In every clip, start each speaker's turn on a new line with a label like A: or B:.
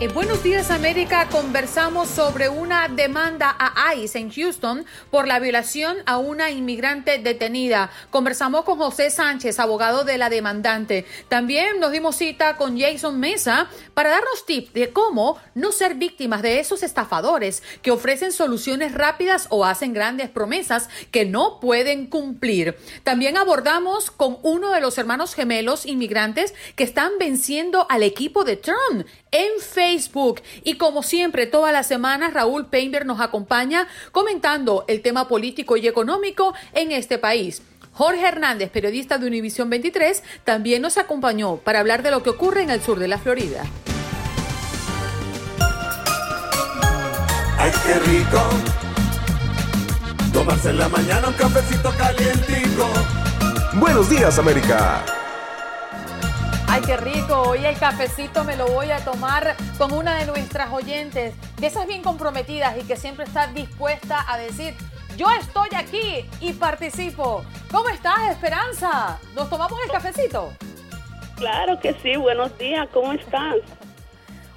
A: En Buenos Días América conversamos sobre una demanda a ICE en Houston por la violación a una inmigrante detenida. Conversamos con José Sánchez, abogado de la demandante. También nos dimos cita con Jason Mesa para darnos tips de cómo no ser víctimas de esos estafadores que ofrecen soluciones rápidas o hacen grandes promesas que no pueden cumplir. También abordamos con uno de los hermanos gemelos inmigrantes que están venciendo al equipo de Trump en Facebook. Y como siempre, todas las semanas, Raúl Painter nos acompaña comentando el tema político y económico en este país. Jorge Hernández, periodista de Univisión 23, también nos acompañó para hablar de lo que ocurre en el sur de la Florida.
B: ¡Ay, qué rico! Tomarse en la mañana un cafecito calientico.
C: Buenos días, América.
A: Ay, qué rico. Hoy el cafecito me lo voy a tomar con una de nuestras oyentes, de esas bien comprometidas y que siempre está dispuesta a decir, yo estoy aquí y participo. ¿Cómo estás, Esperanza? ¿Nos tomamos el cafecito?
D: Claro que sí. Buenos días. ¿Cómo estás?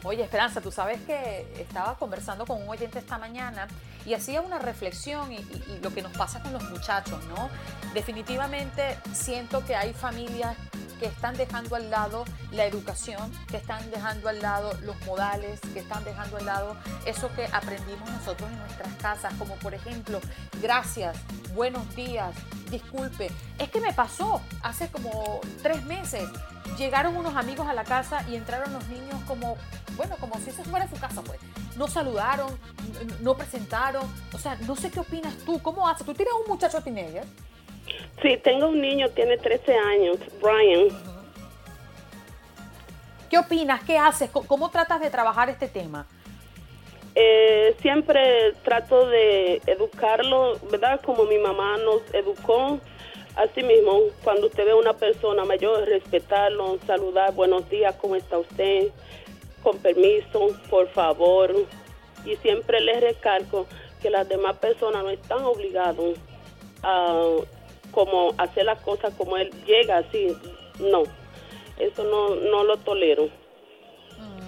A: Oye, Esperanza, tú sabes que estaba conversando con un oyente esta mañana y hacía una reflexión y, y, lo que nos pasa con los muchachos, ¿no? Definitivamente siento que hay familias que están dejando al lado la educación, que están dejando al lado los modales, que están dejando al lado eso que aprendimos nosotros en nuestras casas, como por ejemplo, gracias, buenos días, disculpe. Es que me pasó hace como tres meses. Llegaron unos amigos a la casa y entraron los niños como, bueno, como si ese fuera su casa, pues. No saludaron, no presentaron. O sea, no sé qué opinas tú. ¿Cómo haces? ¿Tú tienes un muchacho teenager?
D: Sí, tengo un niño, tiene 13 años, Brian.
A: ¿Qué opinas? ¿Qué haces? ¿Cómo tratas de trabajar este tema?
D: Eh, siempre trato de educarlo, ¿verdad? Como mi mamá nos educó. Así mismo, cuando usted ve a una persona mayor, respetarlo, saludar, buenos días, ¿cómo está usted? Con permiso, por favor. Y siempre les recalco que las demás personas no están obligadas a como hacer las cosas como él llega así. No, eso no, no lo tolero.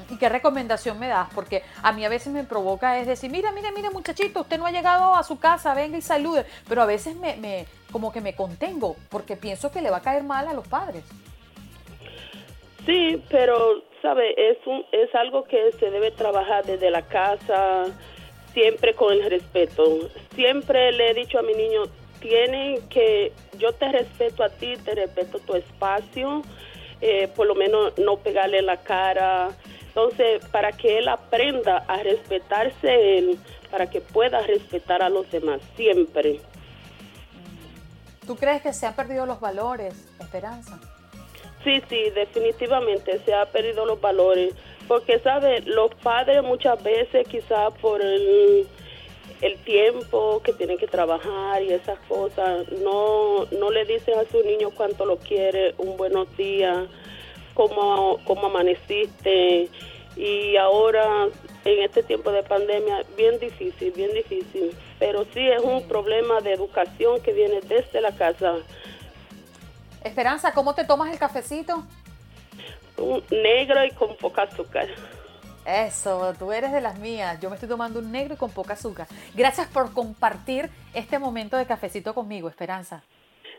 A: ¿Y qué recomendación me das? Porque a mí a veces me provoca es decir, mira, mira, mira muchachito, usted no ha llegado a su casa, venga y salude. Pero a veces me, me como que me contengo porque pienso que le va a caer mal a los padres.
D: Sí, pero, ¿sabe? Es, un, es algo que se debe trabajar desde la casa, siempre con el respeto. Siempre le he dicho a mi niño, tienen que, yo te respeto a ti, te respeto tu espacio, eh, por lo menos no pegarle la cara. Entonces, para que él aprenda a respetarse él, para que pueda respetar a los demás, siempre.
A: ¿Tú crees que se han perdido los valores, Esperanza?
D: Sí, sí, definitivamente se han perdido los valores. Porque, ¿sabe? Los padres muchas veces, quizás por el el tiempo que tienen que trabajar y esas cosas. No, no le dicen a su niño cuánto lo quiere, un buenos días, cómo, cómo amaneciste. Y ahora, en este tiempo de pandemia, bien difícil, bien difícil. Pero sí es un problema de educación que viene desde la casa.
A: Esperanza, ¿cómo te tomas el cafecito?
D: Un negro y con poca azúcar.
A: Eso, tú eres de las mías. Yo me estoy tomando un negro y con poca azúcar. Gracias por compartir este momento de cafecito conmigo, Esperanza.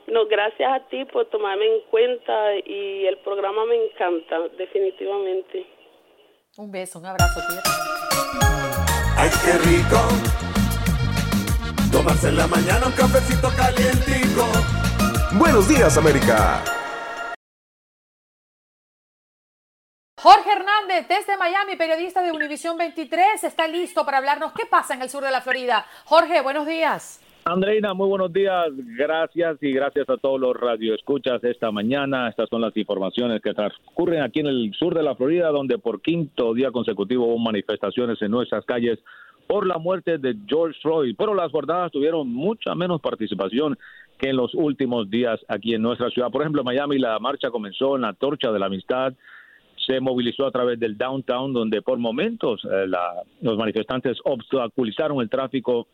D: No, gracias a ti por tomarme en cuenta y el programa me encanta, definitivamente.
A: Un beso, un abrazo, tío.
B: ¡Ay, qué rico! Tomarse en la mañana un cafecito calientico.
C: Buenos días, América.
A: Jorge Hernández, desde Miami, periodista de Univisión 23, está listo para hablarnos qué pasa en el sur de la Florida. Jorge, buenos días.
E: Andreina, muy buenos días. Gracias y gracias a todos los radioescuchas esta mañana. Estas son las informaciones que transcurren aquí en el sur de la Florida, donde por quinto día consecutivo hubo manifestaciones en nuestras calles por la muerte de George Floyd. Pero las jornadas tuvieron mucha menos participación que en los últimos días aquí en nuestra ciudad. Por ejemplo, en Miami la marcha comenzó en la Torcha de la Amistad se movilizó a través del downtown, donde por momentos eh, la, los manifestantes obstaculizaron el tráfico,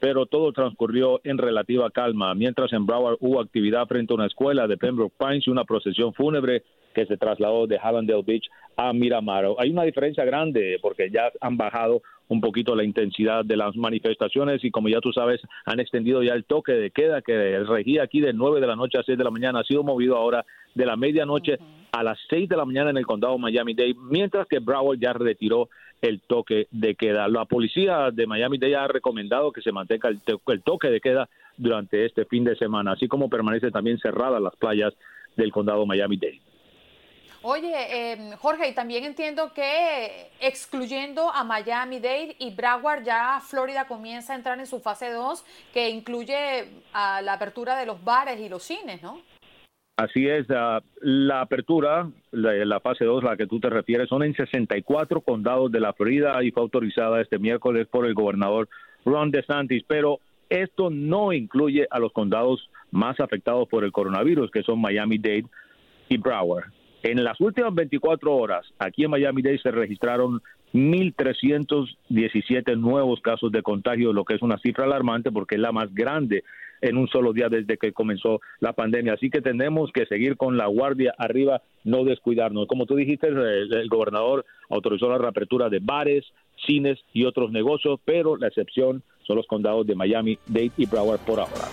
E: pero todo transcurrió en relativa calma. Mientras en Broward hubo actividad frente a una escuela de Pembroke Pines y una procesión fúnebre que se trasladó de Hallandale Beach a Miramar. Hay una diferencia grande porque ya han bajado un poquito la intensidad de las manifestaciones y como ya tú sabes han extendido ya el toque de queda que regía aquí de 9 de la noche a 6 de la mañana ha sido movido ahora de la medianoche a las 6 de la mañana en el condado Miami-Dade mientras que Broward ya retiró el toque de queda. La policía de Miami-Dade ha recomendado que se mantenga el, el toque de queda durante este fin de semana, así como permanece también cerradas las playas del condado Miami-Dade.
A: Oye, eh, Jorge, y también entiendo que excluyendo a Miami-Dade y Broward, ya Florida comienza a entrar en su fase 2, que incluye a la apertura de los bares y los cines, ¿no?
E: Así es, uh, la apertura, la, la fase 2, la que tú te refieres, son en 64 condados de la Florida y fue autorizada este miércoles por el gobernador Ron DeSantis, pero esto no incluye a los condados más afectados por el coronavirus, que son Miami-Dade y Broward. En las últimas 24 horas, aquí en Miami-Dade se registraron 1.317 nuevos casos de contagio, lo que es una cifra alarmante porque es la más grande en un solo día desde que comenzó la pandemia. Así que tenemos que seguir con la guardia arriba, no descuidarnos. Como tú dijiste, el, gobernador autorizó la reapertura de bares, cines y otros negocios, pero la excepción son los condados de Miami, Dade y Broward por ahora.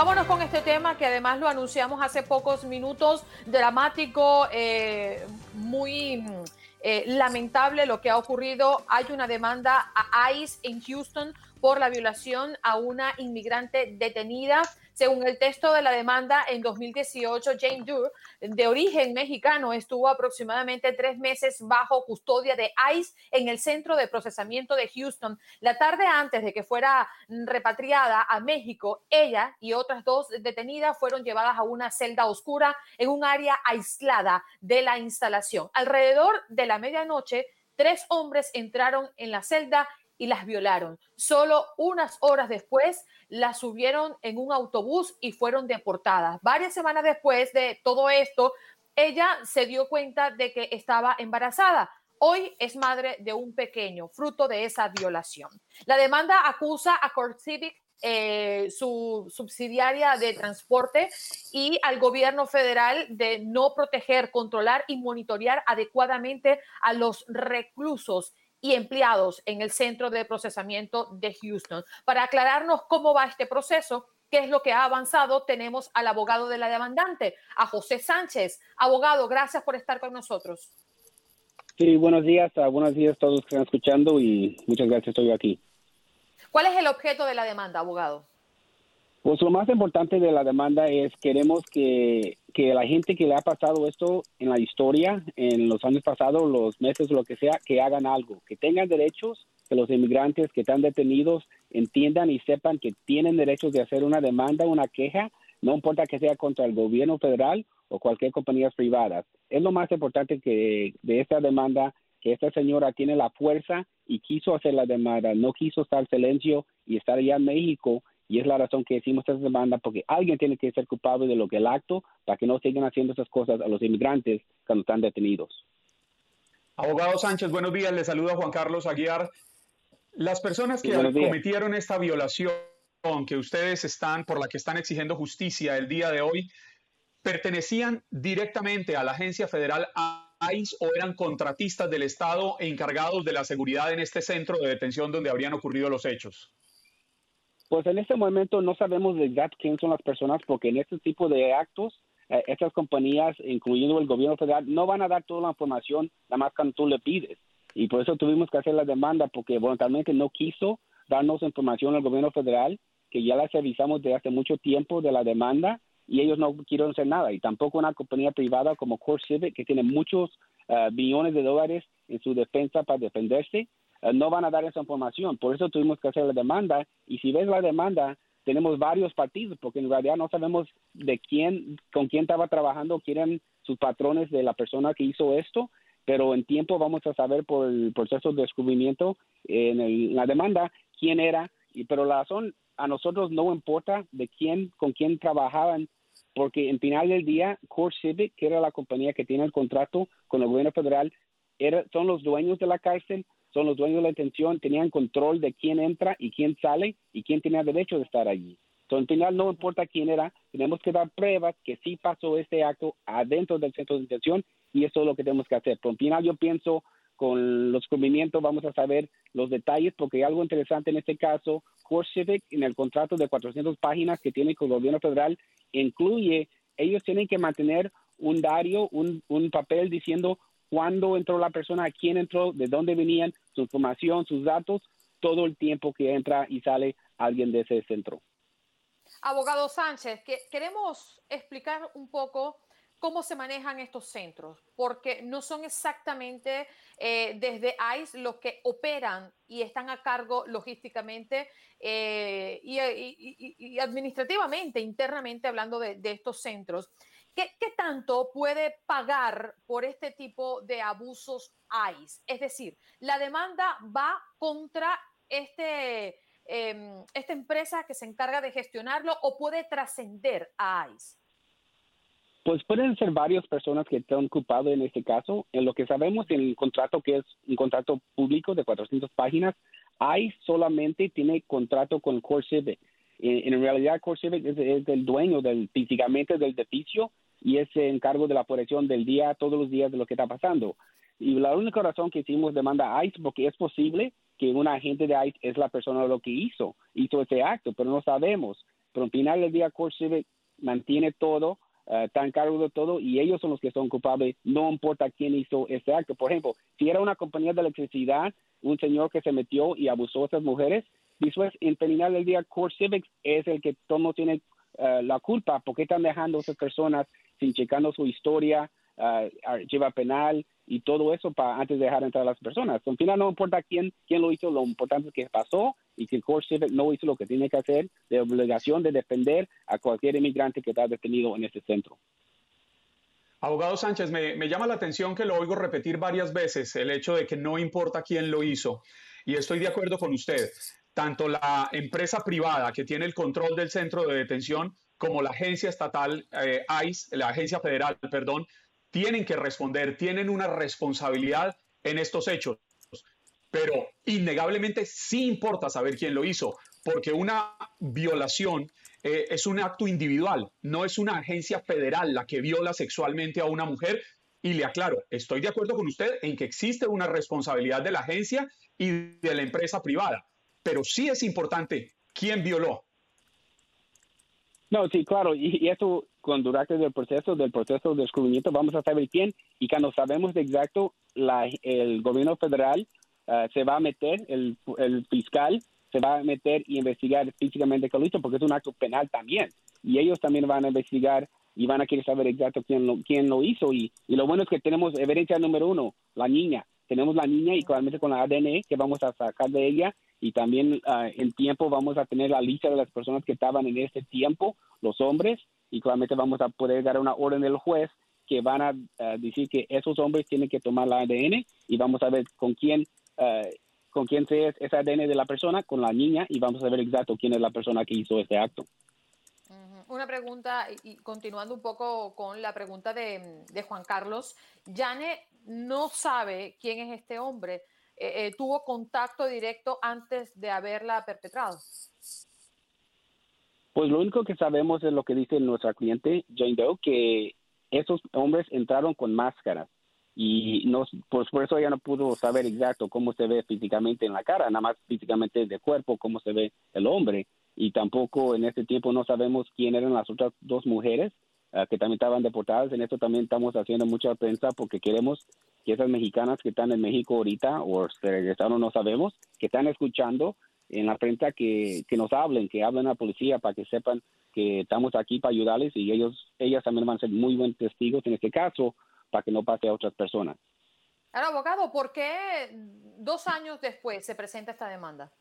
A: Vámonos con este tema que además lo anunciamos hace pocos minutos, dramático, eh, muy eh, lamentable lo que ha ocurrido. Hay una demanda a ICE en Houston por la violación a una inmigrante detenida. Según el texto de la demanda, en 2018, Jane Doe, de origen mexicano, estuvo aproximadamente tres meses bajo custodia de ICE en el centro de procesamiento de Houston. La tarde antes de que fuera repatriada a México, ella y otras dos detenidas fueron llevadas a una celda oscura en un área aislada de la instalación. Alrededor de la medianoche, tres hombres entraron en la celda y las violaron. Solo unas horas después las subieron en un autobús y fueron deportadas. Varias semanas después de todo esto, ella se dio cuenta de que estaba embarazada. Hoy es madre de un pequeño, fruto de esa violación. La demanda acusa a Court Civic eh, su subsidiaria de transporte y al gobierno federal de no proteger, controlar y monitorear adecuadamente a los reclusos y empleados en el centro de procesamiento de Houston. Para aclararnos cómo va este proceso, qué es lo que ha avanzado, tenemos al abogado de la demandante, a José Sánchez. Abogado, gracias por estar con nosotros.
F: Sí, buenos días, uh, buenos días a todos que están escuchando y muchas gracias, estoy aquí.
A: ¿Cuál es el objeto de la demanda, abogado?
F: Pues lo más importante de la demanda es queremos que, que la gente que le ha pasado esto en la historia, en los años pasados, los meses, lo que sea, que hagan algo, que tengan derechos, que los inmigrantes que están detenidos entiendan y sepan que tienen derechos de hacer una demanda, una queja, no importa que sea contra el gobierno federal o cualquier compañía privada. Es lo más importante que de esta demanda, que esta señora tiene la fuerza y quiso hacer la demanda, no quiso estar silencio y estar allá en México y es la razón que decimos esta demanda, porque alguien tiene que ser culpable de lo que el acto para que no sigan haciendo esas cosas a los inmigrantes cuando están detenidos.
G: Abogado Sánchez, buenos días. Le saluda Juan Carlos Aguiar. Las personas que cometieron esta violación que ustedes están, por la que están exigiendo justicia el día de hoy, ¿pertenecían directamente a la agencia federal ICE o eran contratistas del Estado encargados de la seguridad en este centro de detención donde habrían ocurrido los hechos?
F: Pues en este momento no sabemos de verdad quién son las personas porque en este tipo de actos eh, estas compañías, incluyendo el gobierno federal, no van a dar toda la información nada más cuando tú le pides. Y por eso tuvimos que hacer la demanda porque voluntariamente no quiso darnos información al gobierno federal, que ya las avisamos de hace mucho tiempo de la demanda y ellos no quieren hacer nada. Y tampoco una compañía privada como Core Civic, que tiene muchos uh, billones de dólares en su defensa para defenderse, no van a dar esa información. Por eso tuvimos que hacer la demanda. Y si ves la demanda, tenemos varios partidos, porque en realidad no sabemos de quién, con quién estaba trabajando, quién eran sus patrones de la persona que hizo esto, pero en tiempo vamos a saber por el proceso de descubrimiento en, la demanda quién era. Pero la razón a nosotros no importa de quién, con quién trabajaban, porque en final del día, Core Civic, que era la compañía que tiene el contrato con el gobierno federal, era, son los dueños de la cárcel, son los dueños de la detención, tenían control de quién entra y quién sale y quién tenía derecho de estar allí. Entonces, al final no importa quién era, tenemos que dar pruebas que sí pasó este acto adentro del centro de detención y eso es lo que tenemos que hacer. Pero al final yo pienso con los cubrimientos vamos a saber los detalles porque hay algo interesante en este caso. Core Civic en el contrato de 400 páginas que tiene con el gobierno federal incluye, ellos tienen que mantener un diario, un, un papel diciendo cuándo entró la persona, a quién entró, de dónde venían, su información, sus datos, todo el tiempo que entra y sale alguien de ese centro.
A: Abogado Sánchez, que queremos explicar un poco cómo se manejan estos centros, porque no son exactamente eh, desde ICE los que operan y están a cargo logísticamente eh, y, administrativamente, internamente hablando de, estos centros. ¿Qué, tanto puede pagar por este tipo de abusos ICE? Es decir, la demanda va contra este, em, esta empresa que se encarga de gestionarlo o puede trascender a ICE.
F: Pues pueden ser varias personas que están ocupadas en este caso. En lo que sabemos, en el contrato que es un contrato público de 400 páginas, hay solamente tiene contrato con Core Civic. En, realidad, Core Civic es, el dueño del, físicamente del edificio y es encargo de la protección del día, todos los días de lo que está pasando. Y la única razón que hicimos demanda a ICE, porque es posible que un agente de ICE es la persona lo que hizo, hizo ese acto, pero no sabemos. Pero al final del día, Core Civic mantiene todo uh, están cargo de todo y ellos son los que son culpables, no importa quién hizo ese acto. Por ejemplo, si era una compañía de electricidad, un señor que se metió y abusó a esas mujeres, después, en final del día, Core Civics es el que no tiene uh, la culpa porque están dejando a esas personas sin checando su historia, uh, lleva penal y todo eso para antes de dejar entrar a las personas. Al final no importa quién, quién lo hizo, lo importante es que pasó y que Core Civic no hizo lo que tiene que hacer de obligación de defender a cualquier inmigrante que está detenido en este centro.
G: Abogado Sánchez, me, me, llama la atención que lo oigo repetir varias veces, el hecho de que no importa quién lo hizo. Y estoy de acuerdo con usted. Tanto la empresa privada que tiene el control del centro de detención como la agencia estatal eh, ICE, la agencia federal, perdón, tienen que responder, tienen una responsabilidad en estos hechos pero innegablemente sí importa saber quién lo hizo, porque una violación eh, es un acto individual, no es una agencia federal la que viola sexualmente a una mujer. Y le aclaro, estoy de acuerdo con usted en que existe una responsabilidad de la agencia y de la empresa privada, pero sí es importante quién violó.
F: No, sí, claro, y, eso con durante el proceso, del proceso de descubrimiento, vamos a saber quién, y cuando sabemos exacto, la, el gobierno federal Ah, se va a meter, el, el, fiscal se va a meter y investigar físicamente qué lo hizo, porque es un acto penal también. Y ellos también van a investigar y van a querer saber exacto quién lo, quién lo hizo. Y, y lo bueno es que tenemos evidencia número uno, la niña. Tenemos la niña y claramente con la ADN que vamos a sacar de ella y también uh, en tiempo vamos a tener la lista de las personas que estaban en ese tiempo, los hombres, y claramente vamos a poder dar una orden del juez que van a decir que esos hombres tienen que tomar la ADN y vamos a ver con quién eh, con quién se es ese ADN de la persona, con la niña, y vamos a ver exacto quién es la persona que hizo este acto.
A: Una pregunta, y continuando un poco con la pregunta de, Juan Carlos, Yane no sabe quién es este hombre. Eh, eh, ¿Tuvo contacto directo antes de haberla perpetrado?
F: Pues lo único que sabemos es lo que dice nuestra cliente, Jane Doe, que esos hombres entraron con máscaras y no, pues por eso ella no pudo saber exacto cómo se ve físicamente en la cara, nada más físicamente de cuerpo, cómo se ve el hombre. Y tampoco en ese tiempo no sabemos quién eran las otras dos mujeres ah, que también estaban deportadas. En esto también estamos haciendo mucha prensa porque queremos que esas mexicanas que están en México ahorita o se regresaron, no sabemos, que están escuchando en la prensa que, que nos hablen, que hablen a la policía para que sepan que estamos aquí para ayudarles y ellos, ellas también van a ser muy buen testigos en este caso para que no pase a otras personas.
A: Ahora, abogado, ¿por qué dos años después se presenta esta demanda?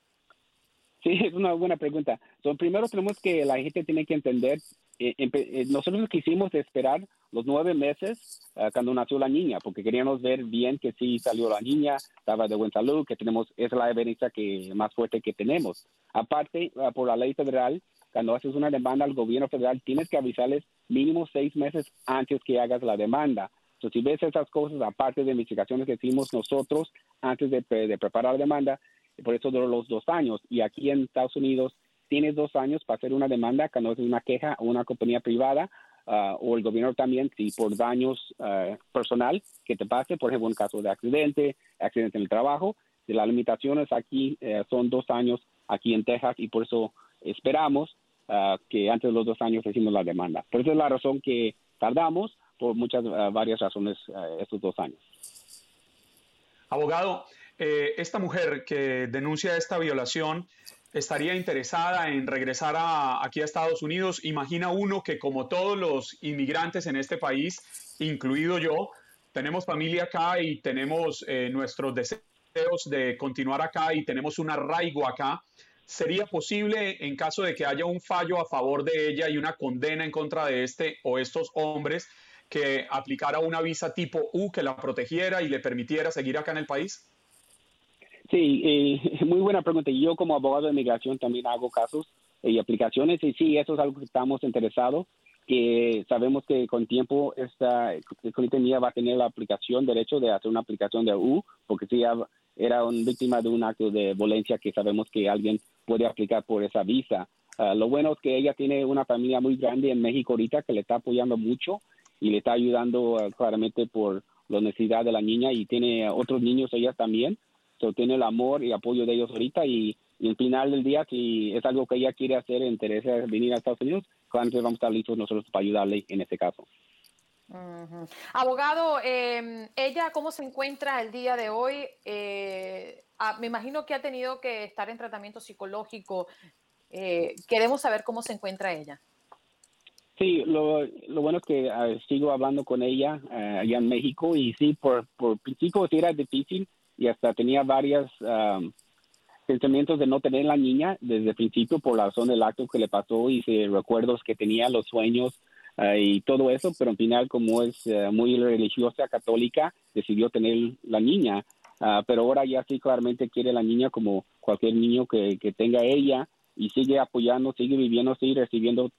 F: Sí, es una buena pregunta. primero tenemos que la gente tiene que entender, eh, eh, nosotros lo que hicimos es esperar los nueve meses ah, cuando nació la niña, porque queríamos ver bien que sí salió la niña, estaba de buena salud, que tenemos, es la evidencia que más fuerte que tenemos. Aparte, ah, por la ley federal, cuando haces una demanda al gobierno federal, tienes que avisarles mínimo seis meses antes que hagas la demanda Entonces, si ves esas cosas, aparte de investigaciones que hicimos nosotros antes de, preparar la demanda, por eso duró los dos años. Y aquí en Estados Unidos tienes dos años para hacer una demanda, que no es una queja a una compañía privada ah, o el gobierno también, si por daños uh, personal que te pase, por ejemplo, un caso de accidente, accidente en el trabajo, de las limitaciones aquí eh, son dos años aquí en Texas y por eso esperamos ah, que antes de los dos años hicimos la demanda. Por eso es la razón que tardamos por muchas, varias razones estos dos años.
G: Abogado, eh, esta mujer que denuncia esta violación estaría interesada en regresar aquí a Estados Unidos. Imagina uno que como todos los inmigrantes en este país, incluido yo, tenemos familia acá y tenemos eh, nuestros deseos de continuar acá y tenemos un arraigo acá. ¿Sería posible, en caso de que haya un fallo a favor de ella y una condena en contra de este o estos hombres, que aplicara una visa tipo U que la protegiera y le permitiera seguir acá en el país?
F: Sí, eh, muy buena pregunta. Yo como abogado de inmigración también hago casos y aplicaciones y sí, eso es algo que estamos interesados, que sabemos que con tiempo esta mía va a tener la aplicación, derecho de hacer una aplicación de U, porque si era una víctima de un acto de violencia que sabemos que alguien puede aplicar por esa visa. Ah, lo bueno es que ella tiene una familia muy grande en México ahorita que le está apoyando mucho y le está ayudando ah, claramente por la necesidad de la niña y tiene otros niños ella también tiene el amor y apoyo de ellos ahorita y, al final del día, si es algo que ella quiere hacer, interesa venir a Estados Unidos, vamos a estar listos nosotros para ayudarle en este caso.
A: Abogado, em, ¿ella cómo se encuentra el día de hoy? Eh, ah, me imagino que ha tenido que estar en tratamiento psicológico. Eh, queremos saber cómo se encuentra ella.
F: Sí, lo, bueno es que ah, sigo hablando con ella eh, allá en México y sí, por, por principio sí era difícil y hasta tenía varios pensamientos de no tener la niña desde el principio por la razón del acto que le pasó y se recuerdos que tenía, los sueños ah, y todo eso, pero al final como es ah, muy religiosa, católica, decidió tener la niña. Ah, pero ahora ya sí claramente quiere la niña como cualquier niño que, que tenga ella y sigue apoyando, sigue viviendo, sigue recibiendo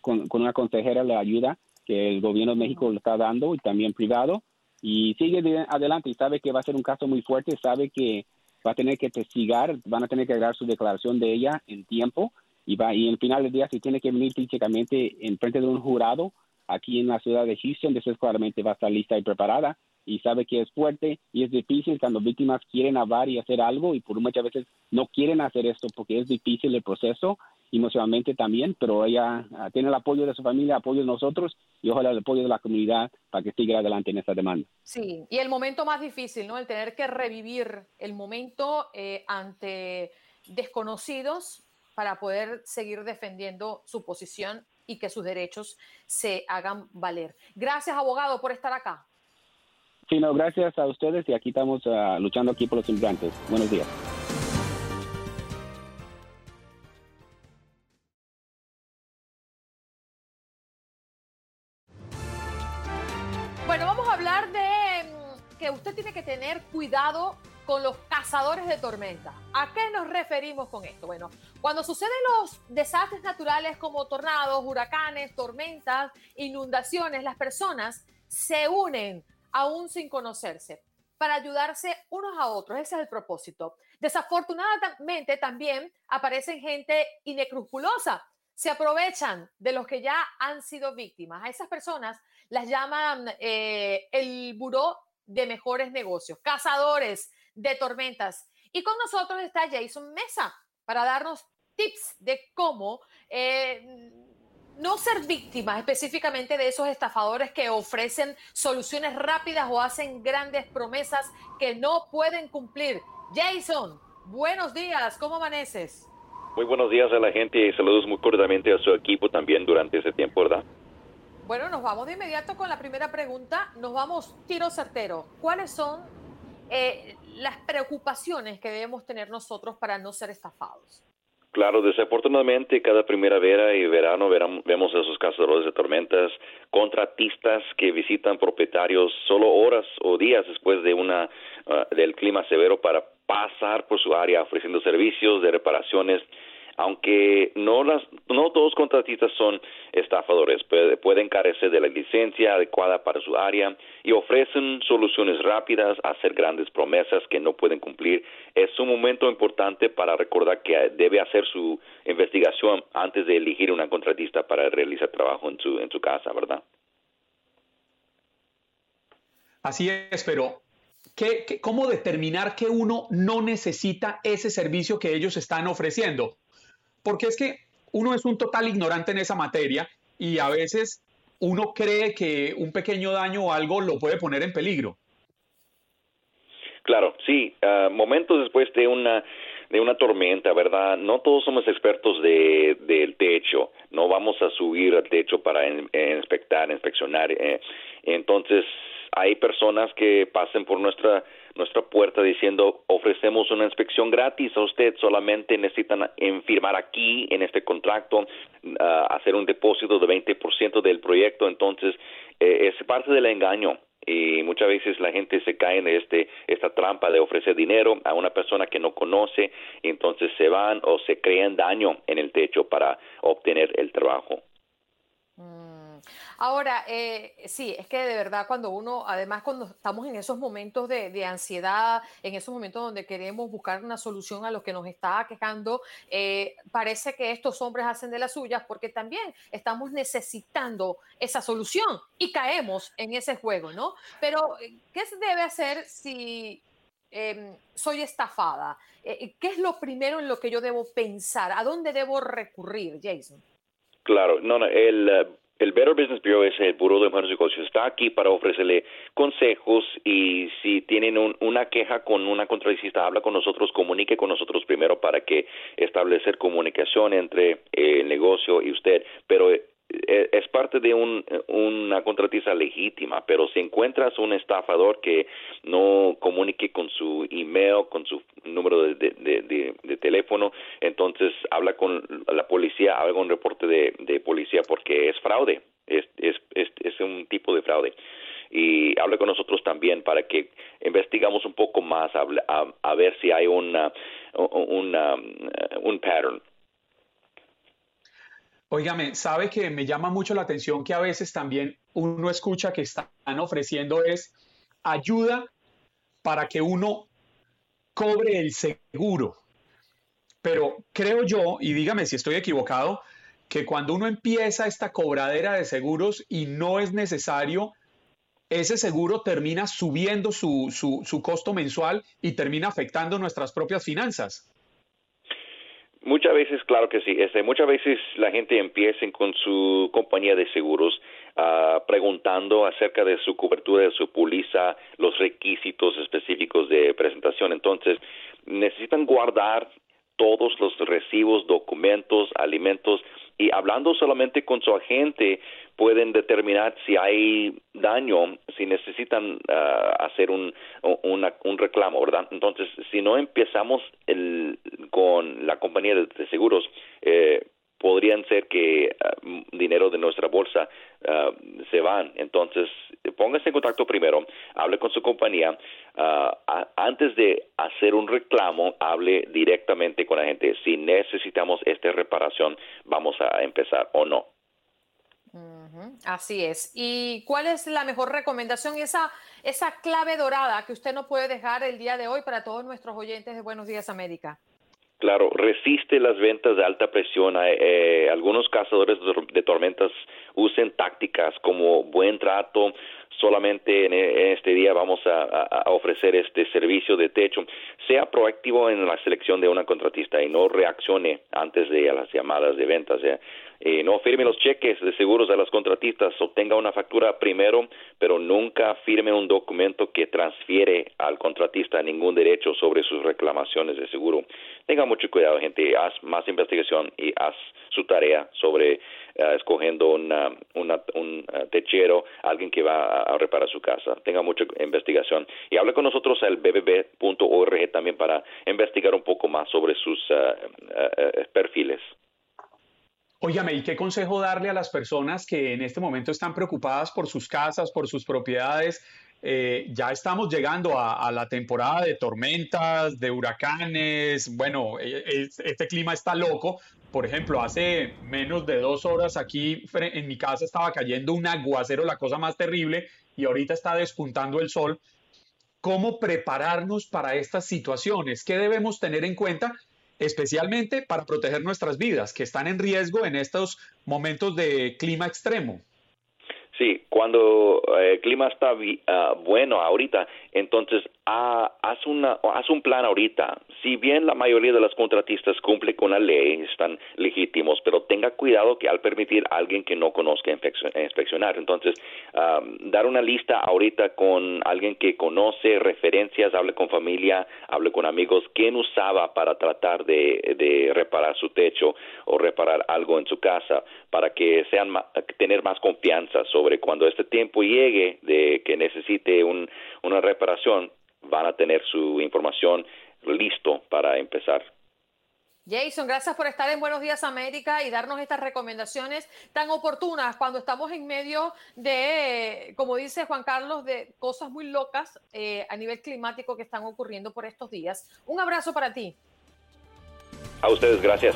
F: con, con, una consejera la ayuda que el gobierno de México le está dando y también privado y sigue adelante y sabe que va a ser un caso muy fuerte, sabe que va a tener que testigar, van a tener que dar su declaración de ella en tiempo y va y el final del día si tiene que venir físicamente en frente de un jurado aquí en la ciudad de Houston, después claramente va a estar lista y preparada y sabe que es fuerte y es difícil cuando víctimas quieren hablar y hacer algo y por muchas veces no quieren hacer esto porque es difícil el proceso emocionalmente también, pero ella ah, tiene el apoyo de su familia, apoyo de nosotros y ojalá el apoyo de la comunidad para que siga adelante en esta demanda.
A: Sí, y el momento más difícil, ¿no? El tener que revivir el momento eh, ante desconocidos para poder seguir defendiendo su posición y que sus derechos se hagan valer. Gracias, abogado, por estar acá.
F: Sí, no, gracias a ustedes y aquí estamos ah, luchando aquí por los inmigrantes. Buenos días.
A: Usted tiene que tener cuidado con los cazadores de tormenta. ¿A qué nos referimos con esto? Bueno, cuando suceden los desastres naturales como tornados, huracanes, tormentas, inundaciones, las personas se unen aún sin conocerse, para ayudarse unos a otros. Ese es el propósito. Desafortunadamente también aparecen gente inescrupulosa. Se aprovechan de los que ya han sido víctimas. A esas personas las llaman eh, el buró de mejores negocios, cazadores de tormentas. Y con nosotros está Jason Mesa para darnos tips de cómo eh, no ser víctimas específicamente de esos estafadores que ofrecen soluciones rápidas o hacen grandes promesas que no pueden cumplir. Jason, buenos días, ¿cómo amaneces?
H: Muy buenos días a la gente y saludos muy cordialmente a su equipo también durante ese tiempo, ¿verdad?
A: Bueno, nos vamos de inmediato con la primera pregunta. Nos vamos tiro certero. ¿Cuáles son eh, las preocupaciones que debemos tener nosotros para no ser estafados?
H: Claro, desafortunadamente cada primavera y verano vemos esos cazadores de tormentas, contratistas que visitan propietarios solo horas o días después de una uh, del clima severo para pasar por su área ofreciendo servicios de reparaciones aunque no las no todos contratistas son estafadores, pueden carecer de la licencia adecuada para su área y ofrecen soluciones rápidas, hacer grandes promesas que no pueden cumplir. Es un momento importante para recordar que debe hacer su investigación antes de elegir una contratista para realizar trabajo en su en su casa, ¿verdad?
G: Así es, pero ¿qué, cómo determinar que uno no necesita ese servicio que ellos están ofreciendo? Porque es que uno es un total ignorante en esa materia y a veces uno cree que un pequeño daño o algo lo puede poner en peligro.
H: Claro, sí. Ah, momentos después de una de una tormenta, ¿verdad? No todos somos expertos de, del techo. No vamos a subir al techo para inspectar, inspeccionar. Eh. Entonces, hay personas que pasen por nuestra nuestra puerta diciendo ofrecemos una inspección gratis a usted solamente necesitan firmar aquí en este contrato ah, hacer un depósito de 20% del proyecto entonces eh, es parte del engaño y muchas veces la gente se cae en este esta trampa de ofrecer dinero a una persona que no conoce y entonces se van o se crean daño en el techo para obtener el trabajo.
A: Mm. Ahora, eh, sí, es que de verdad cuando uno, además cuando estamos en esos momentos de, ansiedad, en esos momentos donde queremos buscar una solución a lo que nos está quejando, eh, parece que estos hombres hacen de las suyas porque también estamos necesitando esa solución y caemos en ese juego, ¿no? Pero, eh, ¿qué se debe hacer si em, soy estafada? ¿Qué es lo primero en lo que yo debo pensar? ¿A dónde debo recurrir, Jason?
H: Claro, no, no, el el Better Business Bureau es el Buró de Buenos Negocios. Está aquí para ofrecerle consejos y si tienen una queja con una contradicista, habla con nosotros, comunique con nosotros primero para que establecer comunicación entre el negocio y usted. Pero eh, es parte de un, una contratista legítima, pero si encuentras un estafador que no comunique con su email, con su número de, de, teléfono, entonces habla con la policía, haga un reporte de, policía porque es fraude, es, es, es, un tipo de fraude. Y hable con nosotros también para que investigamos un poco más a, a, ver si hay una, una, un pattern
G: Óigame, sabe que me llama mucho la atención que a veces también uno escucha que están ofreciendo es ayuda para que uno cobre el seguro. Pero creo yo, y dígame si estoy equivocado, que cuando uno empieza esta cobradera de seguros y no es necesario, ese seguro termina subiendo su, su, su costo mensual y termina afectando nuestras propias finanzas.
H: Muchas veces, claro que sí. Este, muchas veces la gente empieza con su compañía de seguros uh, preguntando acerca de su cobertura, de su póliza, los requisitos específicos de presentación. Entonces, necesitan guardar todos los recibos, documentos, alimentos y hablando solamente con su agente pueden determinar si hay daño, si necesitan ah, hacer un, un reclamo, ¿verdad? Entonces, si no empezamos el, con la compañía de, seguros, eh, podrían ser que ah, dinero de nuestra bolsa ah, se van. Entonces, póngase en contacto primero, hable con su compañía. antes de hacer un reclamo, hable directamente con la gente. Si necesitamos esta reparación, vamos a empezar o no.
A: Así es. ¿Y cuál es la mejor recomendación, esa, esa clave dorada que usted nos puede dejar el día de hoy para todos nuestros oyentes de Buenos Días América?
H: Claro, resiste las ventas de alta presión. Eh, algunos cazadores de tormentas usen tácticas como buen trato, solamente e, en, este día vamos a, ofrecer este servicio de techo. Sea proactivo en la selección de una contratista y no reaccione antes de las llamadas de ventas. Eh, no firme los cheques de seguros a las contratistas, obtenga una factura primero, pero nunca firme un documento que transfiere al contratista ningún derecho sobre sus reclamaciones de seguro. Tenga mucho cuidado, gente, haz más investigación y haz su tarea sobre eh, escogiendo una, un eh, techero, alguien que va a, reparar su casa. Tenga mucha investigación y hable con nosotros al bbb.org también para investigar un poco más sobre sus perfiles.
G: Óyame, ¿y qué consejo darle a las personas que en este momento están preocupadas por sus casas, por sus propiedades? eh, ya estamos llegando a, la temporada de tormentas, de huracanes. Bueno, e, e, este clima está loco. Por ejemplo, hace menos de dos horas aquí en mi casa estaba cayendo un aguacero, la cosa más terrible, y ahorita está despuntando el sol. ¿Cómo prepararnos para estas situaciones? ¿Qué debemos tener en cuenta? Especialmente para proteger nuestras vidas, que están en riesgo en estos momentos de clima extremo.
H: Sí, cuando eh, el clima está ah, bueno ahorita, entonces ah, haz, una, haz un plan ahorita. Si bien la mayoría de los contratistas cumple con la ley, están legítimos, pero tenga cuidado que al permitir a alguien que no conozca inspeccionar, entonces dar una lista ahorita con alguien que conoce referencias, hable con familia, hable con amigos, quién usaba para tratar de, de reparar su techo o reparar algo en su casa, para que sean tener más confianza sobre cuando este tiempo llegue de que necesite una reparación, van a tener su información listo para empezar.
A: Jason, gracias por estar en Buenos Días América y darnos estas recomendaciones tan oportunas cuando estamos en medio de, como dice Juan Carlos, de cosas muy locas eh, a nivel climático que están ocurriendo por estos días. Un abrazo para ti.
H: A ustedes, gracias.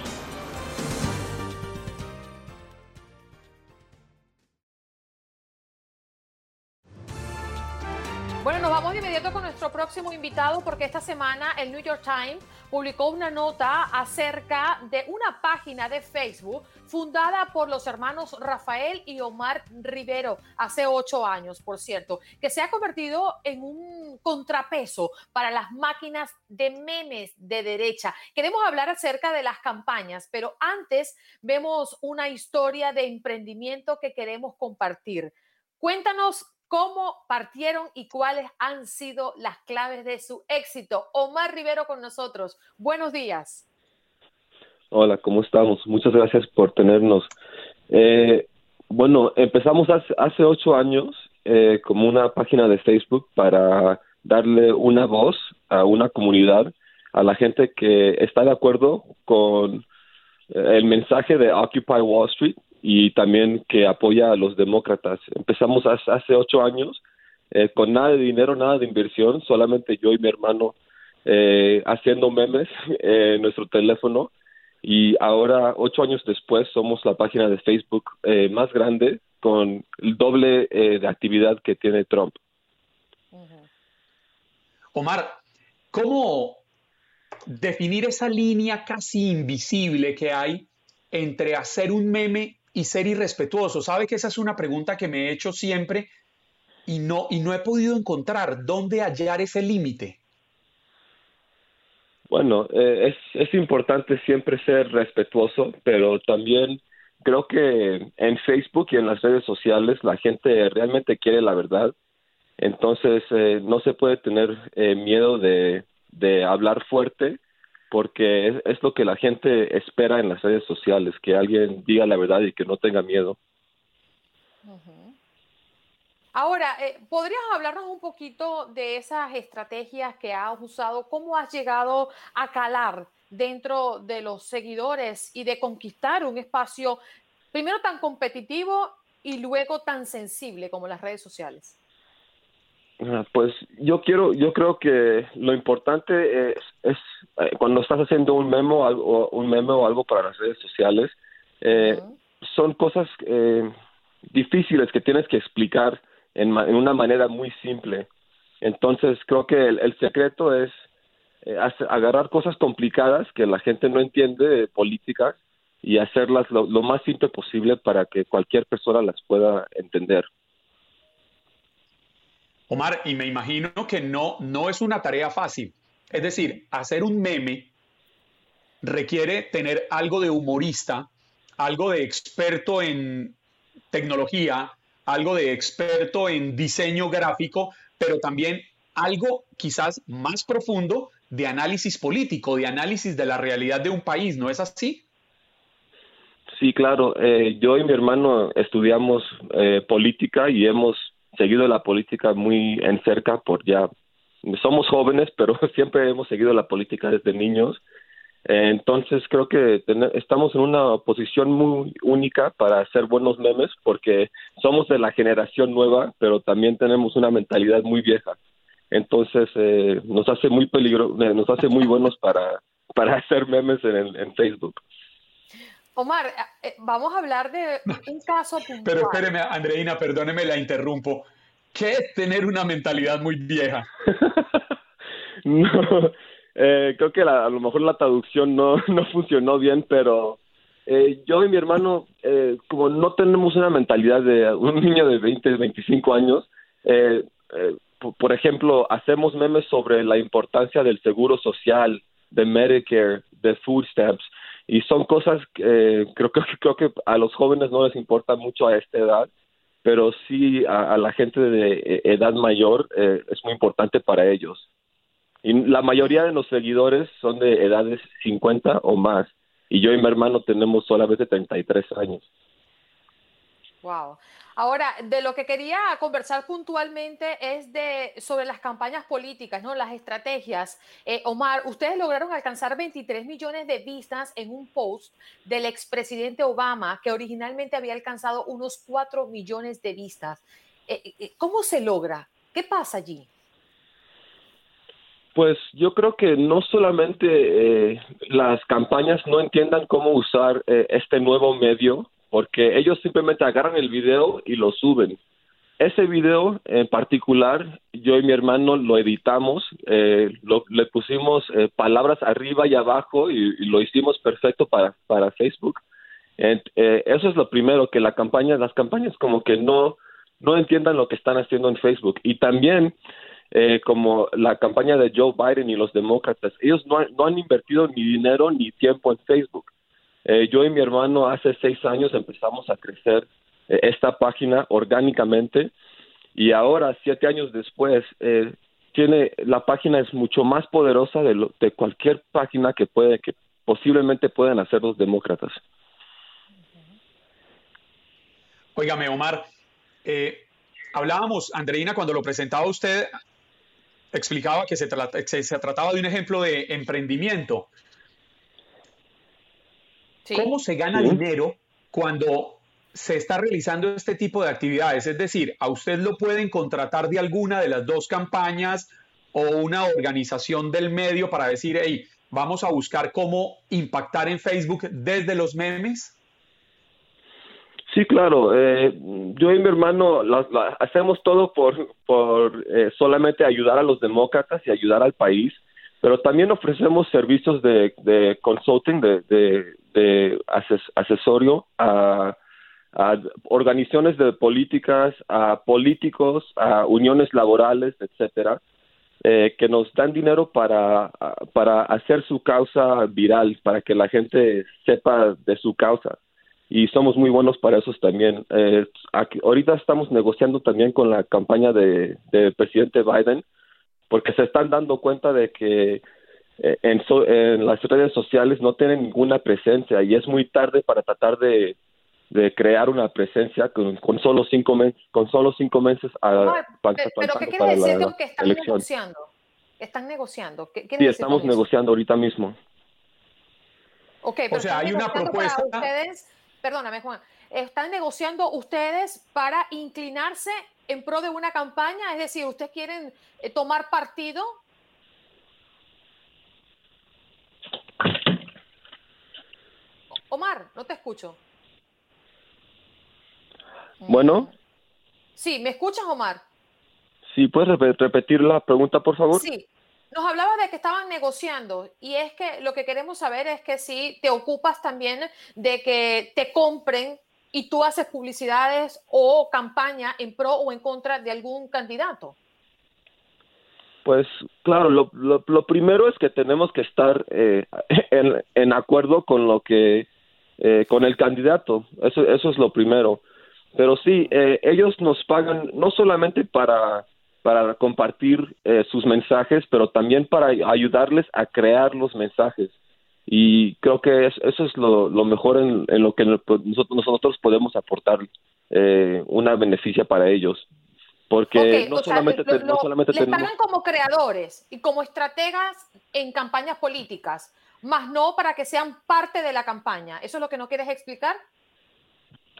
A: Vamos de inmediato con nuestro próximo invitado porque esta semana el New York Times publicó una nota acerca de una página de Facebook fundada por los hermanos Rafael y Omar Rivero hace ocho años, por cierto, que se ha convertido en un contrapeso para las máquinas de memes de derecha. Queremos hablar acerca de las campañas, pero antes vemos una historia de emprendimiento que queremos compartir. Cuéntanos cómo partieron y cuáles han sido las claves de su éxito. Omar Rivero con nosotros. Buenos días.
I: Hola, ¿cómo estamos? Muchas gracias por tenernos. Eh, bueno, empezamos hace, ocho años eh, como una página de Facebook para darle una voz a una comunidad, a la gente que está de acuerdo con el mensaje de Occupy Wall Street y también que apoya a los demócratas. Empezamos hace ocho años eh, con nada de dinero, nada de inversión, solamente yo y mi hermano eh, haciendo memes en nuestro teléfono y ahora ocho años después somos la página de Facebook eh, más grande con el doble de actividad que tiene Trump.
G: Omar, ¿cómo definir esa línea casi invisible que hay entre hacer un meme y ser irrespetuoso? Sabe que esa es una pregunta que me he hecho siempre y no, y no he podido encontrar dónde hallar ese límite.
I: Bueno, eh, es, es importante siempre ser respetuoso, pero también creo que en Facebook y en las redes sociales la gente realmente quiere la verdad. Entonces eh, no se puede tener eh, miedo de, de hablar fuerte porque es, lo que la gente espera en las redes sociales, que alguien diga la verdad y que no tenga miedo.
A: Ahora, eh, ¿podrías hablarnos un poquito de esas estrategias que has usado? ¿Cómo has llegado a calar dentro de los seguidores y de conquistar un espacio primero tan competitivo y luego tan sensible como las redes sociales?
I: Ah, pues yo quiero, yo creo que lo importante es, es eh, cuando estás haciendo un memo, algo, un memo o algo para las redes sociales, eh, son cosas eh, difíciles que tienes que explicar en, en, una manera muy simple. Entonces creo que el, secreto es agarrar cosas complicadas que la gente no entiende políticas y hacerlas lo más simple posible para que cualquier persona las pueda entender.
G: Omar, y me imagino que no, no es una tarea fácil. Es decir, hacer un meme requiere tener algo de humorista, algo de experto en tecnología, algo de experto en diseño gráfico, pero también algo quizás más profundo de análisis político, de análisis de la realidad de un país, ¿no es así?
I: Sí, claro. Eh, yo y mi hermano estudiamos eh, política y hemos seguido la política muy en cerca por ya somos jóvenes, pero siempre hemos seguido la política desde niños Entonces creo que estamos en una posición muy única para hacer buenos memes porque somos de la generación nueva, pero también tenemos una mentalidad muy vieja. Entonces eh, nos hace muy peligro, eh, nos hace muy buenos para, para hacer memes en, en Facebook.
A: Omar, eh, vamos a hablar de un caso puntual.
G: Pero espéreme, Andreina, perdóneme, la interrumpo. ¿Qué es tener una mentalidad muy vieja?
I: no, eh, creo que a lo mejor la traducción no, no funcionó bien, pero eh, yo y mi hermano, eh, como no tenemos una mentalidad de un niño de 20, 25 años, eh, eh por ejemplo, hacemos memes sobre la importancia del seguro social, de Medicare, de food stamps, y son cosas que creo, que creo que a los jóvenes no les importa mucho a esta edad, pero sí a, la gente de edad mayor es muy importante para ellos. Y la mayoría de los seguidores son de edades 50 o más. Y yo y mi hermano tenemos solamente 33 años.
A: Wow. Ahora, de lo que quería conversar puntualmente es de sobre las campañas políticas, ¿no? Las estrategias. Eh, Omar, ustedes lograron alcanzar 23 millones de vistas en un post del expresidente Obama, que originalmente había alcanzado unos 4 millones de vistas. Eh, eh, ¿Cómo se logra? ¿Qué pasa allí?
I: Pues yo creo que no solamente eh, las campañas no entiendan cómo usar eh, este nuevo medio, porque ellos simplemente agarran el video y lo suben. Ese video en particular, yo y mi hermano lo editamos, eh, le pusimos palabras arriba y abajo y, lo hicimos perfecto para, para Facebook. eso es lo primero, que la campaña, las campañas como que no, no entiendan lo que están haciendo en Facebook. Y también eh, como la campaña de Joe Biden y los demócratas, ellos no, no han invertido ni dinero ni tiempo en Facebook. Eh, yo y mi hermano hace seis años empezamos a crecer eh, esta página orgánicamente y ahora, siete años después, tiene la página es mucho más poderosa de, lo, de cualquier página que puede que posiblemente puedan hacer los demócratas.
G: Óigame, Omar, hablábamos, Andreina, cuando lo presentaba usted, explicaba que se, se, trataba de un ejemplo de emprendimiento. ¿Cómo se gana dinero cuando se está realizando este tipo de actividades? Es decir, a usted lo pueden contratar de alguna de las dos campañas o una organización del medio para decir, hey, vamos a buscar cómo impactar en Facebook desde los memes.
I: Sí, claro. Eh, yo y mi hermano hacemos todo por, por eh, solamente ayudar a los demócratas y ayudar al país, pero también ofrecemos servicios de, de consulting, de, de, asesorio a, organizaciones de políticas, a políticos, a uniones laborales, etcétera, eh, que nos dan dinero para, para hacer su causa viral, para que la gente sepa de su causa y somos muy buenos para eso también. Eh, ahorita estamos negociando también con la campaña de, presidente Biden porque se están dando cuenta de que eh, en, en, las redes sociales no tienen ninguna presencia y es muy tarde para tratar de, de crear una presencia con, con solo cinco meses con solo cinco meses a,
A: pero, ¿qué quiere decir que están negociando están negociando ¿Qué,
I: sí estamos negociando ahorita mismo.
A: Okay, o sea hay una propuesta. ustedes perdóname Juan, están negociando ustedes para inclinarse en pro de una campaña, es decir, ustedes quieren eh, tomar partido. Omar, no te escucho.
I: Bueno.
A: Sí, ¿me escuchas, Omar?
I: Sí, ¿puedes repetir la pregunta, por favor?
A: Sí, nos hablaba de que estaban negociando y es que lo que queremos saber es que si te ocupas también de que te compren y tú haces publicidades o campaña en pro o en contra de algún candidato.
I: Pues claro, lo, lo, primero es que tenemos que estar eh, en, en, acuerdo con lo que, eh, con el candidato, eso, eso es lo primero. Pero sí, eh, ellos nos pagan no solamente para para compartir eh, sus mensajes, pero también para ayudarles a crear los mensajes. Y creo que eso es lo, mejor en, lo que nosotros, nosotros podemos aportar eh, una beneficia para ellos. Porque no, solamente
A: no, solamente, les pagan como creadores y como estrategas en campañas políticas. Más no para que sean parte de la campaña. ¿Eso es lo que no quieres explicar?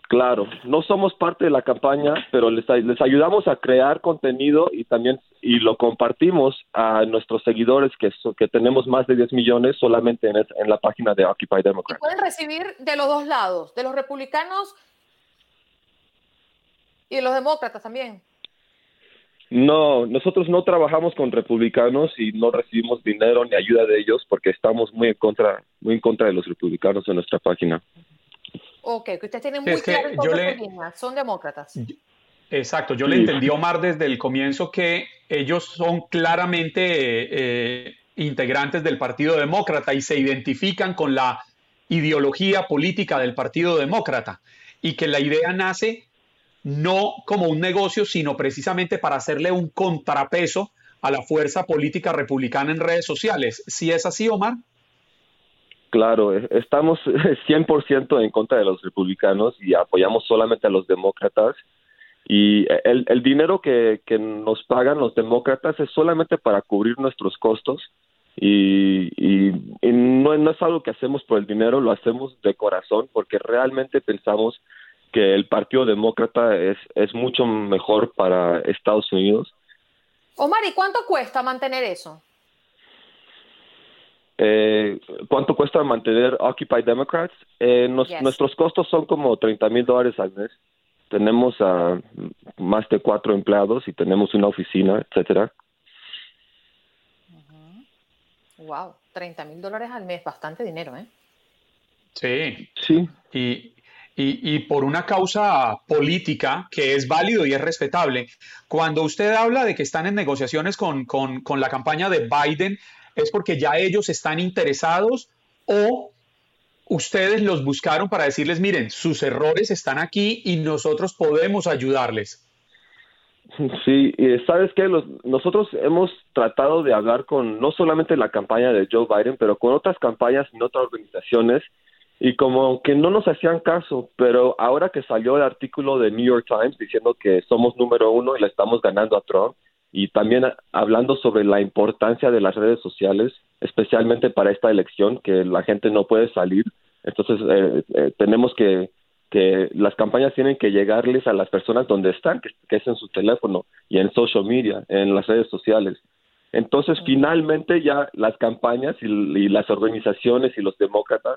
I: Claro, no somos parte de la campaña, pero les, les ayudamos a crear contenido y también y lo compartimos a nuestros seguidores que, que tenemos más de 10 millones solamente en, en la página de Occupy Democrat.
A: pueden recibir de los dos lados, de los republicanos y de los demócratas también.
I: No, nosotros no trabajamos con republicanos y no recibimos dinero ni ayuda de ellos porque estamos muy en contra, muy en contra de los republicanos en nuestra página.
A: Ok, que ustedes tienen muy claro yo le... son demócratas.
G: Exacto, yo le entendí Omar desde el comienzo que ellos son claramente eh, integrantes del Partido Demócrata y se identifican con la ideología política del Partido Demócrata y que la idea nace no como un negocio, sino precisamente para hacerle un contrapeso a la fuerza política republicana en redes sociales. ¿Sí es así, Omar?
I: Claro, estamos 100% en contra de los republicanos y apoyamos solamente a los demócratas. Y el, dinero que, nos pagan los demócratas es solamente para cubrir nuestros costos y, y, no, no, es algo que hacemos por el dinero, lo hacemos de corazón porque realmente pensamos que el Partido Demócrata es, es mucho mejor para Estados Unidos.
A: Omar, ¿y cuánto cuesta mantener eso?
I: Eh, ¿Cuánto cuesta mantener Occupy Democrats? Eh, Nuestros costos son como 30 mil dólares al mes. Tenemos a más de cuatro empleados y tenemos una oficina, etcétera.
A: Wow, 30 mil dólares al mes, bastante dinero, ¿eh?
G: Sí.
I: Sí.
G: Y, y, por una causa política que es válido y es respetable. Cuando usted habla de que están en negociaciones con, con, la campaña de Biden, ¿es porque ya ellos están interesados o ustedes los buscaron para decirles, miren, sus errores están aquí y nosotros podemos ayudarles?
I: Sí, y sabes que nosotros hemos tratado de hablar con no solamente la campaña de Joe Biden, pero con otras campañas y otras organizaciones y como que no nos hacían caso, pero ahora que salió el artículo de New York Times diciendo que somos número uno y le estamos ganando a Trump, y también hablando sobre la importancia de las redes sociales, especialmente para esta elección, que la gente no puede salir, entonces eh, eh, tenemos que que las campañas tienen que llegarles a las personas donde están, que, es en su teléfono y en social media, en las redes sociales. Entonces, finalmente ya las campañas y las organizaciones y los demócratas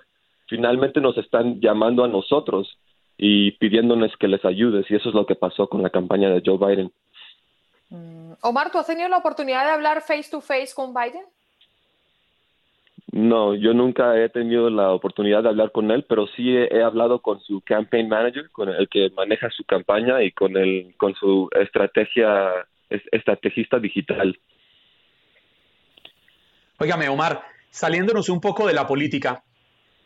I: finalmente nos están llamando a nosotros y pidiéndonos que les ayudes y eso es lo que pasó con la campaña de Joe Biden.
A: Mm, Omar, ¿tú has tenido la oportunidad de hablar face to face con Biden?
I: No, yo nunca he tenido la oportunidad de hablar con él, pero sí he, hablado con su campaign manager, con el que maneja su campaña y con el con su estrategia estrategista digital.
G: Óigame, Omar, saliéndonos un poco de la política,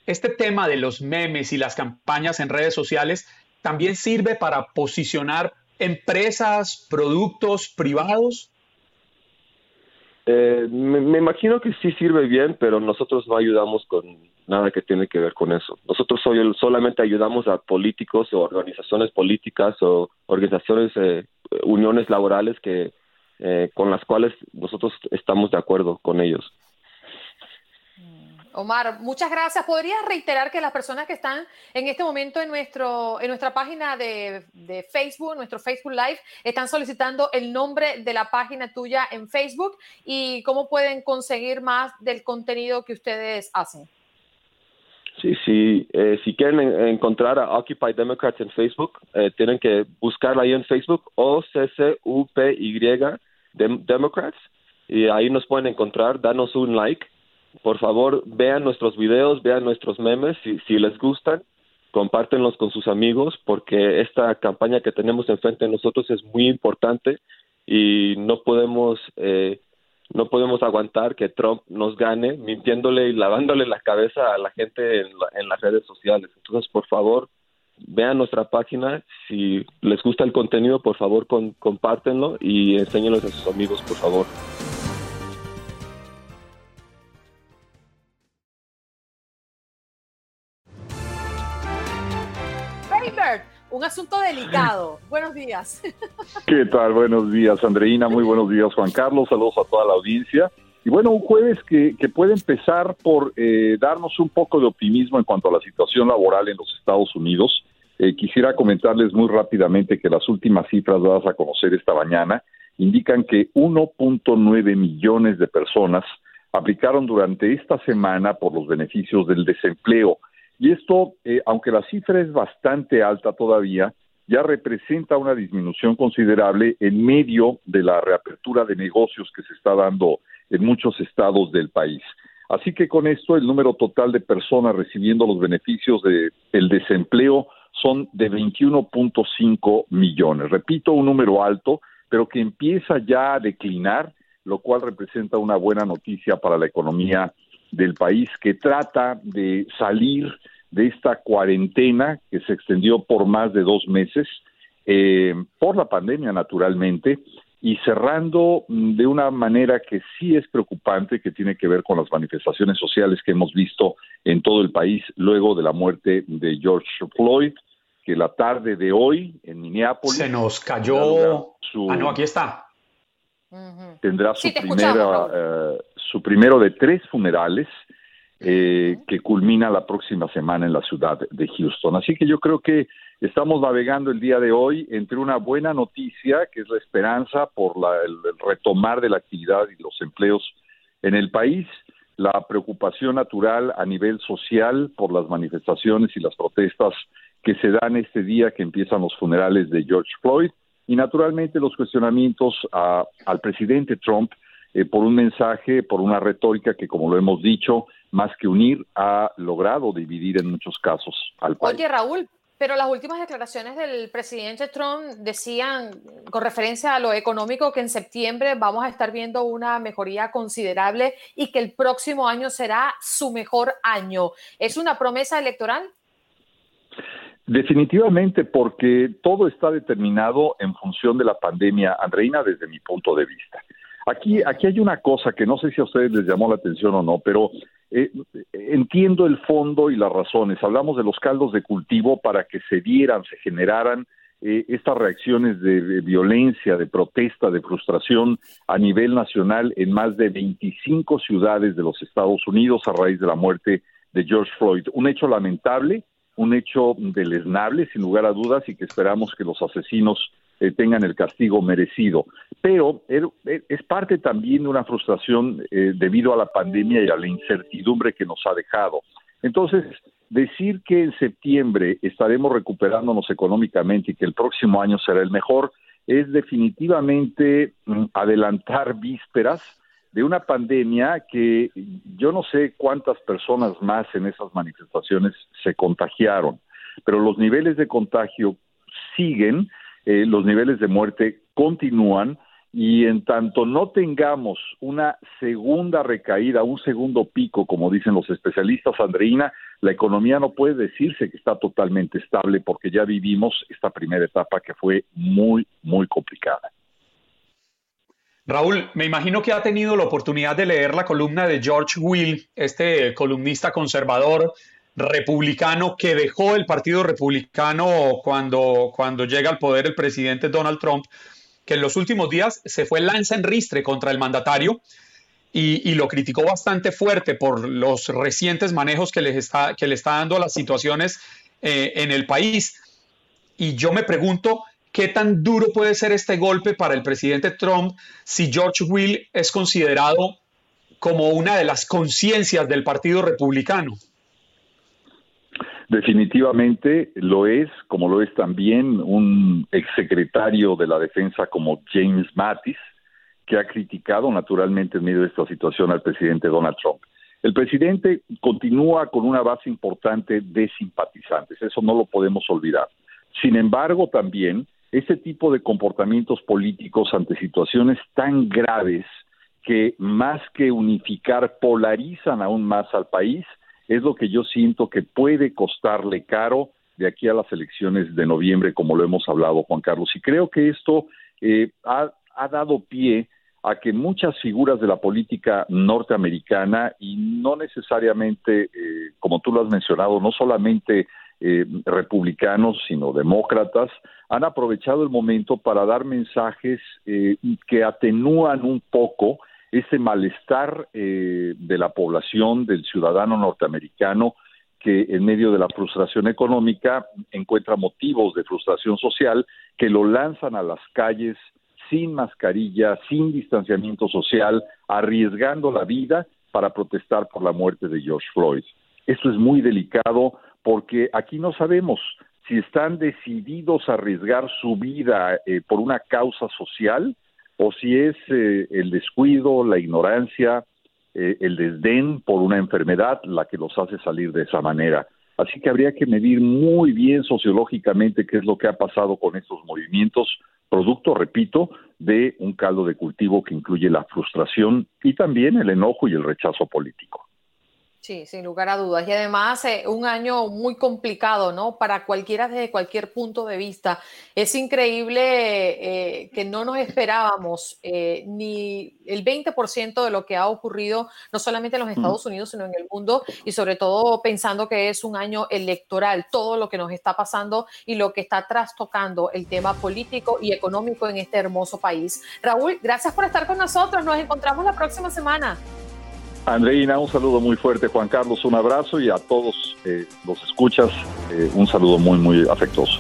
G: este tema de los memes y las campañas en redes sociales también sirve para posicionar empresas, productos privados.
I: Eh, me, imagino que sí sirve bien, pero nosotros no ayudamos con nada que tiene que ver con eso. Nosotros solamente ayudamos a políticos o organizaciones políticas o organizaciones, eh, uniones laborales que eh, con las cuales nosotros estamos de acuerdo con ellos.
A: Omar, muchas gracias. ¿Podrías reiterar que las personas que están en este momento en, nuestro, en nuestra página de, Facebook, nuestro Facebook Live, están solicitando el nombre de la página tuya en Facebook y cómo pueden conseguir más del contenido que ustedes hacen?
I: Sí, sí. Eh, si quieren encontrar a Occupy Democrats en Facebook, eh, tienen que buscarla ahí en Facebook, o c c u p y Democrats, y ahí nos pueden encontrar, danos un like por favor, vean nuestros videos, vean nuestros memes, si, si les gustan, compártenlos con sus amigos, porque esta campaña que tenemos enfrente de nosotros es muy importante y no podemos eh, no podemos aguantar que Trump nos gane mintiéndole y lavándole la cabeza a la gente en, en las redes sociales. Entonces, por favor, vean nuestra página. Si les gusta el contenido, por favor, compártenlo y enséñenlo a sus amigos, por favor.
A: Un asunto delicado. Buenos días.
J: ¿Qué tal? Buenos días, Andreina. Muy buenos días, Juan Carlos. Saludos a toda la audiencia. Y bueno, un jueves que, puede empezar por eh, darnos un poco de optimismo en cuanto a la situación laboral en los Estados Unidos. Eh, quisiera comentarles muy rápidamente que las últimas cifras dadas a conocer esta mañana indican que 1.9 millones de personas aplicaron durante esta semana por los beneficios del desempleo. Y esto, eh, aunque la cifra es bastante alta todavía, ya representa una disminución considerable en medio de la reapertura de negocios que se está dando en muchos estados del país. Así que con esto el número total de personas recibiendo los beneficios del el desempleo son de 21.5 millones. Repito, un número alto, pero que empieza ya a declinar, lo cual representa una buena noticia para la economía del país que trata de salir de esta cuarentena que se extendió por más de dos meses, eh, por la pandemia naturalmente, y cerrando de una manera que sí es preocupante, que tiene que ver con las manifestaciones sociales que hemos visto en todo el país luego de la muerte de George Floyd, que la tarde de hoy en Minneapolis...
G: Se nos cayó... Ah, no, aquí está.
J: Tendrá su, primera, su primero de tres funerales eh, que culmina la próxima semana en la ciudad de Houston. Así que yo creo que estamos navegando el día de hoy entre una buena noticia, que es la esperanza por el, retomar de la actividad y los empleos en el país, la preocupación natural a nivel social por las manifestaciones y las protestas que se dan este día que empiezan los funerales de George Floyd y naturalmente los cuestionamientos al presidente Trump eh, por un mensaje, por una retórica que, como lo hemos dicho, más que unir, ha logrado dividir en muchos casos al país.
A: Oye, Raúl, pero las últimas declaraciones del presidente Trump decían, con referencia a lo económico, que en septiembre vamos a estar viendo una mejoría considerable y que el próximo año será su mejor año. ¿Es una promesa electoral?
J: Definitivamente, porque todo está determinado en función de la pandemia, Andreina, desde mi punto de vista. Aquí, aquí hay una cosa que no sé si a ustedes les llamó la atención o no, pero eh, entiendo el fondo y las razones. Hablamos de los caldos de cultivo para que se dieran, se generaran eh, estas reacciones de, violencia, de protesta, de frustración a nivel nacional en más de 25 ciudades de los Estados Unidos a raíz de la muerte de George Floyd. Un hecho lamentable, un hecho deleznable, sin lugar a dudas, y que esperamos que los asesinos eh, tengan el castigo merecido. Pero er, er, es parte también de una frustración eh, debido a la pandemia y a la incertidumbre que nos ha dejado. Entonces, decir que en septiembre estaremos recuperándonos económicamente y que el próximo año será el mejor es definitivamente mm, adelantar vísperas de una pandemia que yo no sé cuántas personas más en esas manifestaciones se contagiaron, pero los niveles de contagio siguen eh, los niveles de muerte continúan y en tanto no tengamos una segunda recaída, un segundo pico, como dicen los especialistas, Andreina, la economía no puede decirse que está totalmente estable porque ya vivimos esta primera etapa que fue muy, muy complicada.
G: Raúl, me imagino que ha tenido la oportunidad de leer la columna de George Will, este columnista conservador republicano que dejó el Partido Republicano cuando, cuando llega al poder el presidente Donald Trump, que en los últimos días se fue lanza en ristre contra el mandatario y, lo criticó bastante fuerte por los recientes manejos que, está, que le está dando a las situaciones eh, en el país. Y yo me pregunto, ¿qué tan duro puede ser este golpe para el presidente Trump si George Will es considerado como una de las conciencias del Partido Republicano?
J: Definitivamente lo es, como lo es también un exsecretario de la Defensa como James Mattis, que ha criticado naturalmente en medio de esta situación al presidente Donald Trump. El presidente continúa con una base importante de simpatizantes, eso no lo podemos olvidar. Sin embargo, también este tipo de comportamientos políticos ante situaciones tan graves que más que unificar polarizan aún más al país, es lo que yo siento que puede costarle caro de aquí a las elecciones de noviembre, como lo hemos hablado, Juan Carlos. Y creo que esto eh, ha, dado pie a que muchas figuras de la política norteamericana, y no necesariamente, eh, como tú lo has mencionado, no solamente eh, republicanos, sino demócratas, han aprovechado el momento para dar mensajes que atenúan un poco ese malestar eh, de la población, del ciudadano norteamericano, que en medio de la frustración económica encuentra motivos de frustración social que lo lanzan a las calles sin mascarilla, sin distanciamiento social, arriesgando la vida para protestar por la muerte de George Floyd. Esto es muy delicado porque aquí no sabemos si están decididos a arriesgar su vida eh, por una causa social o si es eh, el descuido, la ignorancia, eh, el desdén por una enfermedad la que los hace salir de esa manera. Así que habría que medir muy bien sociológicamente qué es lo que ha pasado con estos movimientos, producto, repito, de un caldo de cultivo que incluye la frustración y también el enojo y el rechazo político.
A: Sí, sin lugar a dudas. Y además, eh, un año muy complicado, ¿no? Para cualquiera desde cualquier punto de vista. Es increíble eh, que no nos esperábamos eh, ni el 20% de lo que ha ocurrido, no solamente en los Estados Unidos, sino en el mundo, y sobre todo pensando que es un año electoral, todo lo que nos está pasando y lo que está trastocando el tema político y económico en este hermoso país. Raúl, gracias por estar con nosotros. Nos encontramos la próxima semana.
J: Andreina, un saludo muy fuerte. Juan Carlos, un abrazo y a todos eh, los escuchas, eh, un saludo muy, muy afectuoso.